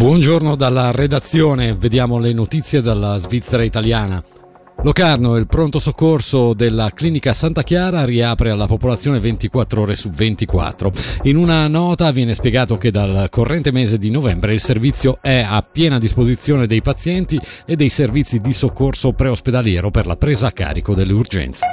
Buongiorno dalla redazione, vediamo le notizie dalla Svizzera italiana. Locarno, il pronto soccorso della clinica Santa Chiara riapre alla popolazione 24 ore su 24. In una nota viene spiegato che dal corrente mese di novembre il servizio è a piena disposizione dei pazienti e dei servizi di soccorso preospedaliero per la presa a carico delle urgenze.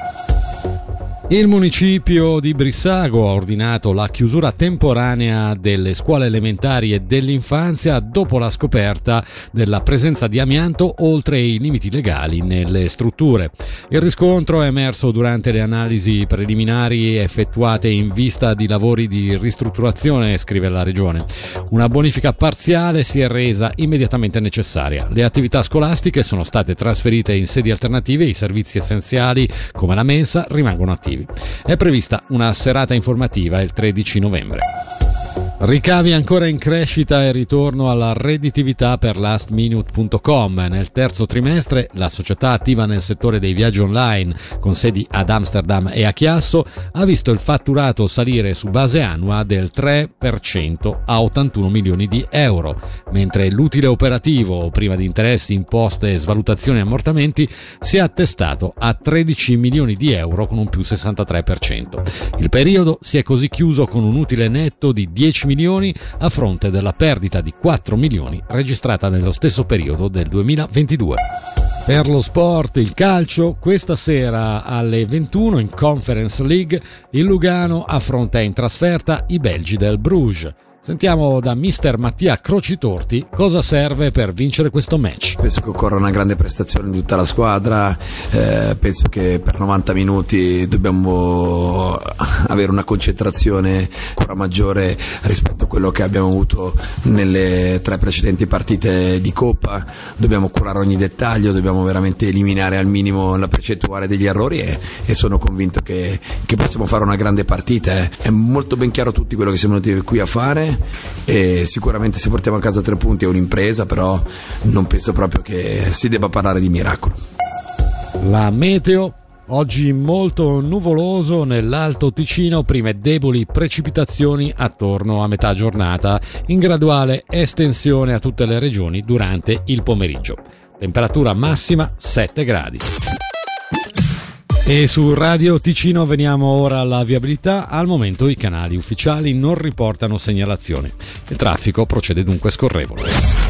Il municipio di Brissago ha ordinato la chiusura temporanea delle scuole elementari e dell'infanzia dopo la scoperta della presenza di amianto oltre i limiti legali nelle strutture. Il riscontro è emerso durante le analisi preliminari effettuate in vista di lavori di ristrutturazione, scrive la regione. Una bonifica parziale si è resa immediatamente necessaria. Le attività scolastiche sono state trasferite in sedi alternative e i servizi essenziali come la mensa rimangono attivi. È prevista una serata informativa il 13 novembre. Ricavi ancora in crescita e ritorno alla redditività per lastminute.com. Nel terzo trimestre la società attiva nel settore dei viaggi online con sedi ad Amsterdam e a Chiasso ha visto il fatturato salire su base annua del 3% a 81 milioni di euro, mentre l'utile operativo prima di interessi, imposte, svalutazioni e ammortamenti si è attestato a 13 milioni di euro con un più 63%. Il periodo si è così chiuso con un utile netto di 10 milioni a fronte della perdita di 4 milioni registrata nello stesso periodo del 2022. Per lo sport, il calcio, questa sera alle 21 in Conference League il Lugano affronta in trasferta i belgi del Bruges. Sentiamo da mister Mattia Crocitorti cosa serve per vincere questo match. Penso che occorra una grande prestazione di tutta la squadra, eh, penso che per 90 minuti dobbiamo avere una concentrazione ancora maggiore rispetto a quello che abbiamo avuto nelle tre precedenti partite di Coppa, dobbiamo curare ogni dettaglio, dobbiamo veramente eliminare al minimo la percentuale degli errori e, e sono convinto che, che, possiamo fare una grande partita. Eh. È molto ben chiaro tutti quello che siamo venuti qui a fare e sicuramente se portiamo a casa tre punti è un'impresa, però non penso proprio che si debba parlare di miracolo. La meteo Oggi molto nuvoloso nell'Alto Ticino, prime deboli precipitazioni attorno a metà giornata, in graduale estensione a tutte le regioni durante il pomeriggio. Temperatura massima 7 gradi. E su Radio Ticino veniamo ora alla viabilità. Al momento i canali ufficiali non riportano segnalazioni. Il traffico procede dunque scorrevole.